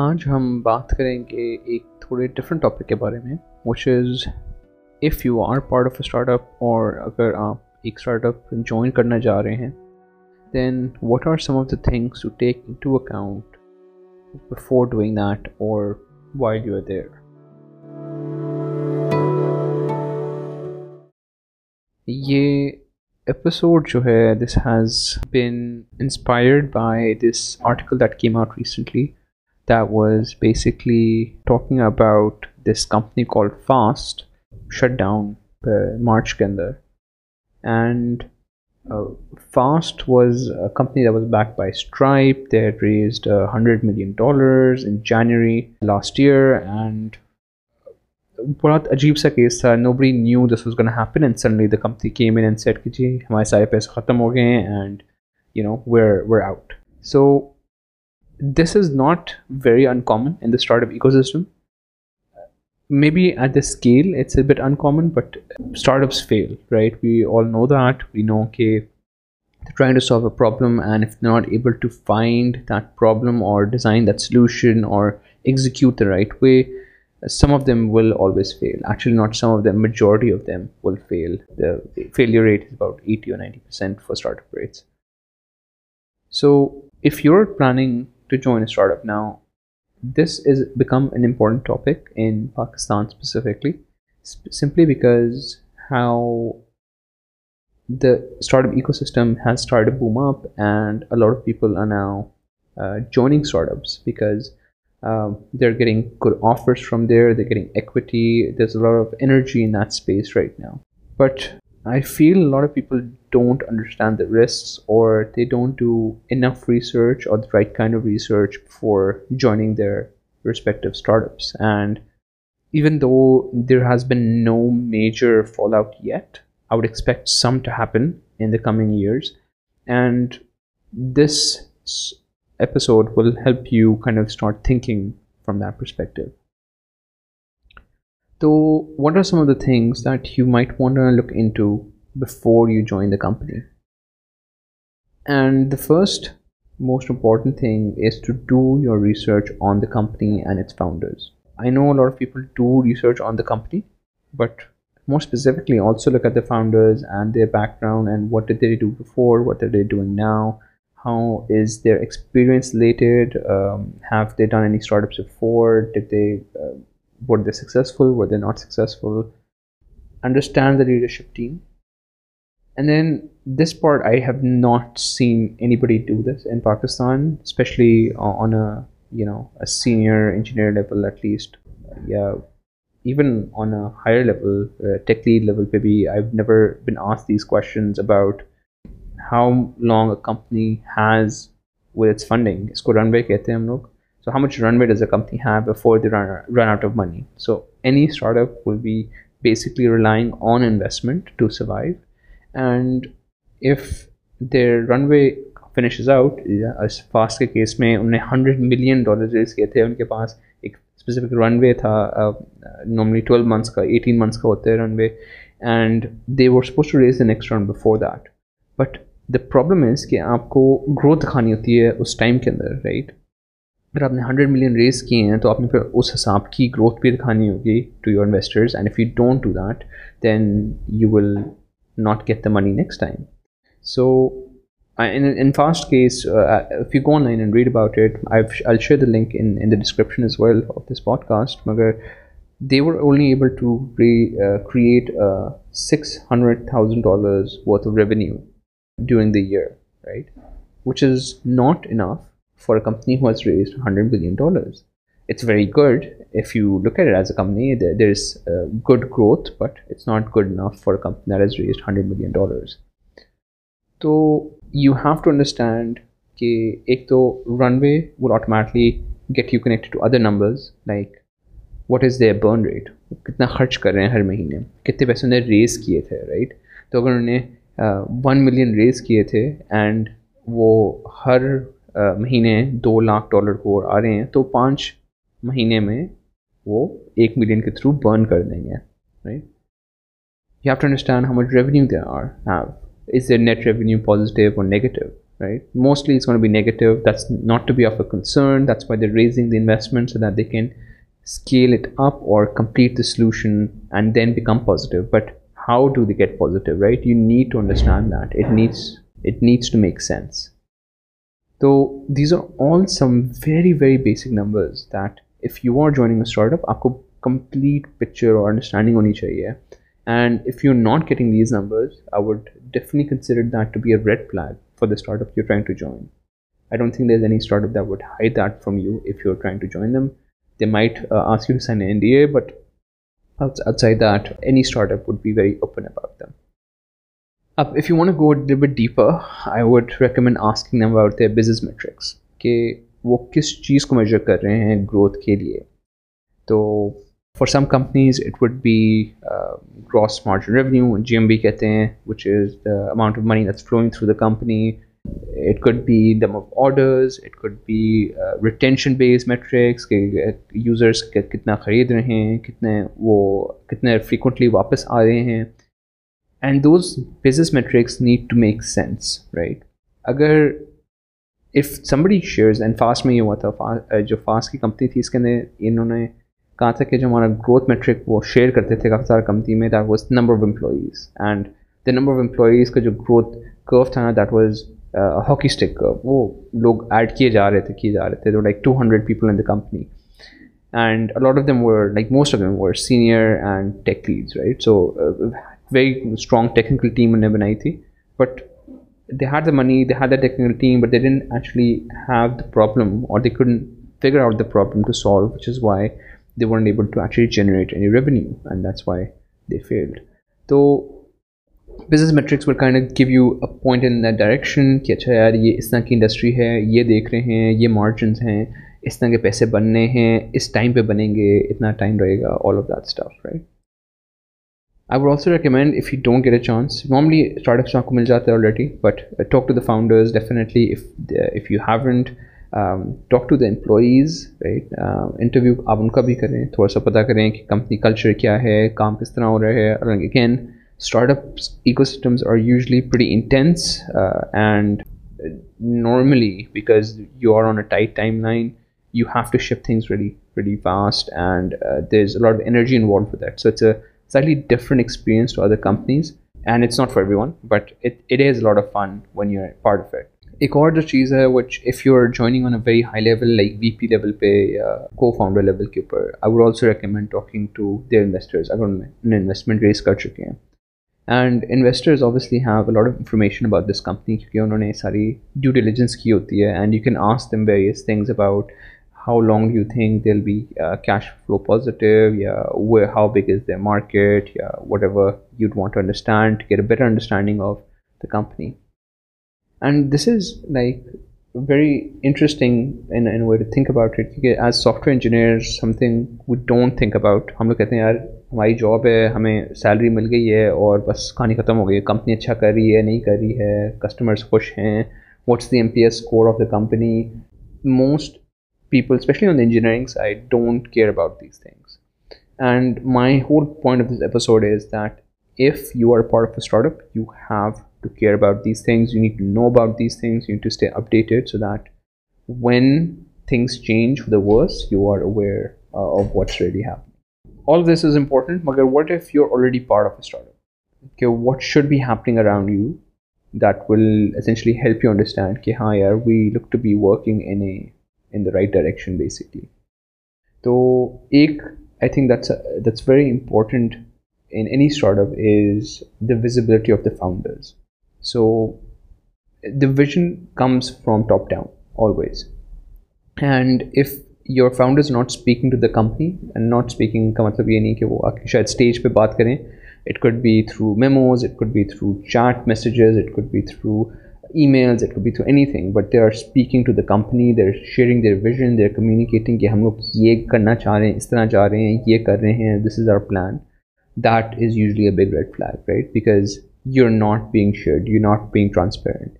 آج ہم بات کریں گے ایک تھوڑے ڈفرنٹ ٹاپک کے بارے میں which is if you are part of a startup اور اگر آپ ایک اسٹارٹ اپ جوائن کرنا جا رہے ہیں then what are some of the things to to take in account before doing that اور یو یہ ایپیسوڈ جو ہے this has been inspired by this article that came out recently the was basically talking about this company call Fast shut down March کے اندر and Fast was company they raise hundred million dollars in January last year and بہت عجیب سا case تھا nobody knew this was گن ہی کیٹ کیجیے ہمارے سارے پیسے ختم ہو گئے ہیں and you know where were out so This is not very uncommon in the startup ecosystem. Maybe at this scale it's a bit uncommon, but startups fail, right? We all know that. We know, okay, they're trying to solve a problem, and if they're not able to find that problem or design that solution or execute the right way, some of them will always fail. Actually, not some of them, majority of them will fail. The failure rate is about 80 or 90% for startup rates. So if you're planning to join a startup. Now, this is become an important topic in Pakistan specifically, simply because how the startup ecosystem has started to boom up, and a lot of people are now uh, joining startups because um, they're getting good offers from there, they're getting equity. There's a lot of energy in that space right now. But I feel a lot of people don't understand the risks, or they don't do enough research or the right kind of research before joining their respective startups. And even though there has been no major fallout yet, I would expect some to happen in the coming years. And this episode will help you kind of start thinking from that perspective. So what are some of the things that you might want to look into before you join the company. And the first most important thing is to do your research on the company and its founders. I know a lot of people do research on the company, but more specifically also look at the founders and their background and what did they do before, what are they doing now, how is their experience related, um, have they done any startups before, uh, were they successful, were they not successful. Understand the leadership team and then this part I have not seen anybody to this in Pakistan especially آنو senior engineer level at least یا even on higher level ٹیکل پہ be I never been answer these کوگ a company has with its funding اس کو runway کہتے ہیں ہم لوگ so how much runway company for run out of money so any startup will be basically relying on investment to survive and if their runway finishes out اس Fast کے case میں انہوں نے hundred million dollar raise کیے تھے ان کے پاس ایک specific runway تھا نارملی ٹویلو منتھس کا ایٹین منتھس کا ہوتا ہے runway and they suppose to raise the next run before that but the problem is کہ آپ کو گروتھ دکھانی ہوتی ہے اس ٹائم کے اندر رائٹ اگر آپ نے ہنڈریڈ ملین ریز کیے ہیں تو آپ نے پھر اس حساب کی گروتھ بھی دکھانی ہوگی to your investors and you don't do that then you will not get the money next time. So in Fast case, uh, uh, if you go online and read about it, I'll share the link in the description as well of this podcast. Magar they were only able to uh, create $600,000 worth of revenue during the year, right? Which is not enough for a company who has raised $100 billion. It's very good if you look at as a company's good growth but it's not good enough for companies raise hundred million dollars تو you have to understand کہ ایک دو runway will automatically get you connected to other numbers like what is their burn rate وہ کتنا خرچ کر رہے ہیں ہر مہینے کتنے پیسے انہیں ریز کیے تھے رائٹ تو اگر انہیں ون ملین ریز کیے تھے اینڈ وہ ہر مہینے دو لاکھ ڈالر کو اور آ رہے ہیں تو پانچ مہینے میں وہ ایک ملین کے تھرو برن کر دیں گے right you have to understand how much revenue they are have is a net revenue positive اور negative right mostly be that's not to be of a concern that's why raising the investment so that they can scale it up اور complete the solution and then become positive but how do they get positive right you need to understand that it needs it needs to make sense تو these are all some very very basic numbers that if you are joining a startup آپ کو complete picture اور understanding ہونی چاہیے and if you not getting these numbers I would definitely consider that to be a red flag for the startup you trying to join I don't think there is any startup that would hide that from you if you are trying to join them they might ask you sign N D A but outside that any startup would be very open about them اب if you want go deeper I would recommend asking them about their business metrics کہ وہ کس چیز کو major کر رہے ہیں growth کے لیے تو for some companies it would be gross margin revenue G M B کہتے ہیں which is the amount of money flowing through the company it could be them of orders it could be retention base metrics کہ users کتنا خرید رہے ہیں کتنے وہ کتنے فریکوینٹلی واپس آ رہے ہیں and those business metrics need to make sense right اگر if somebody shares and fast میں یہ ہوا تھا uh, جو فاسٹ کی کمپنی تھی اس کے اندر انہوں نے کہا تھا کہ جو ہمارا گروتھ میٹرک وہ شیئر کرتے تھے کافی سارا کمپنی میں that was number of employees and the number of employees کا جو گروتھ کرو تھا نا that was hockey stick curve وہ لوگ ایڈ کیے جا رہے تھے کیے جا رہے تھے like two hundred people in the company and a lot of them were like most of them were senior and tech leads right so very strong technical team انہوں نے بنائی تھی بٹ دے ہار دا منی دے ہار the technology but they done actually have the problem اور they can figure out the problem to solve is why they one nibble generate revenue and that's why they failed تو business metrics give you a point in direction کہ اچھا یار یہ اس طرح کی industry ہے یہ دیکھ رہے ہیں یہ مارجنس ہیں اس طرح کے پیسے بننے ہیں اس ٹائم پہ بنیں گے اتنا ٹائم رہے گا all of that staff right I would also recommend if you don't get a chance normally startups آپ کو مل جاتا ہے already but talk to the founders definitely if you talk to the employees right interview آپ ان کا بھی کریں تھوڑا سا پتہ کریں کہ کمپنی کلچر کیا ہے کام کس طرح ہو رہا ہے again startups ecosystems are usually pretty intense and normally because you are on a tight timeline you have to shift things very very fast and there is a lot energy involved for that so it's a سیٹلی different experience to other companies and not فوری one but it is lot of fun when you are part of it ایک اور جو چیز ہے very high level like V P level پہ یا co founder level کے اوپر I would also recommend talking to their investors اگر انہوں نے انویسٹمنٹ ریز کر چکے ہیں and investor information about this company کیونکہ انہوں نے ساری ڈیوٹیلیجنس کی ہوتی ہے and you can ask them various things about how long do you think they will be cash flow positive یا how big is the market یا whatever you want understand get better understanding of the company and this is like very interesting think about it کیونکہ as software engineer something we don't think about ہم لوگ کہتے ہیں یار ہماری job ہے ہمیں salary مل گئی ہے اور بس کہانی ختم ہو گئی ہے کمپنی اچھا کر رہی ہے نہیں کر رہی ہے کسٹمرس خوش ہیں what's the M P S score of the company most people, especially on the engineering side, don't care about these things. And my whole point of this episode is that if you are part of a startup, you have to care about these things. You need to know about these things. You need to stay updated so that when things change for the worse, you are aware uh, of what's really happening. All of this is important, but what if you're already part of a startup? Okay, what should be happening around you that will essentially help you understand, okay, hi, we look to be working in a in the right direction basically تو ایک I think that's very important in any startup is the visibility of the founders so the vision comes from top down always and if your founders not speaking to the company and not speaking کا مطلب یہ نہیں کہ وہ آ کے شاید stage پہ بات کریں it could be through memos it could be through chat messages it could be through emails it could be through anything but they are speaking to the company they are sharing their vision they are communicating کہ ہم لوگ یہ کرنا چاہ رہے ہیں اس طرح چاہ رہے ہیں یہ کر رہے ہیں this is our plan that is usually a big red flag right because you are not being shared you not being transparent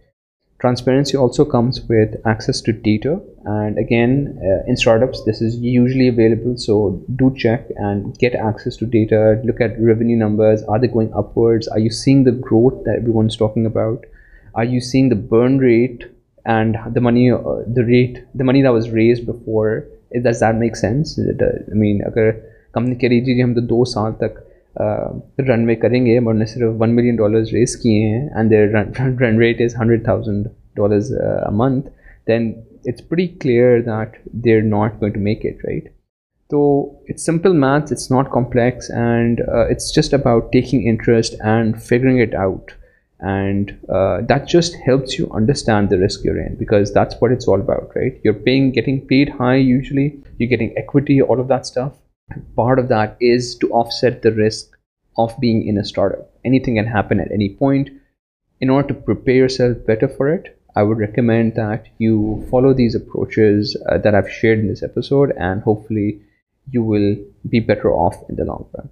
transparency also comes with access to data and again in startups this is usually available so do check and get access to data look at revenue numbers are they going upwards are you seeing the growth we ونٹس talking about are you seen the burn rate and the money the rate the money the was raise before it this دیک sense آئی مین اگر company کہہ دیجیے جی ہم تو دو سال تک رن وے کریں گے بٹھوں نے صرف ون ملین ڈالرز ریز کیے ہیں and they rate is hundred thousand dollars month then it's بری clear that they're not going to make it right تو it simple math it's not complex and it's just about taking interest and figuring it out and uh, that just helps you understand the risk you're in, because that's what it's all about, right? You're getting paid high, usually you're getting equity, all of that stuff. Part of that is to offset the risk of being in a startup. Anything can happen at any point. In order to prepare yourself better for it, I would recommend that you follow these approaches uh, that I've shared in this episode, and hopefully you will be better off in the long run.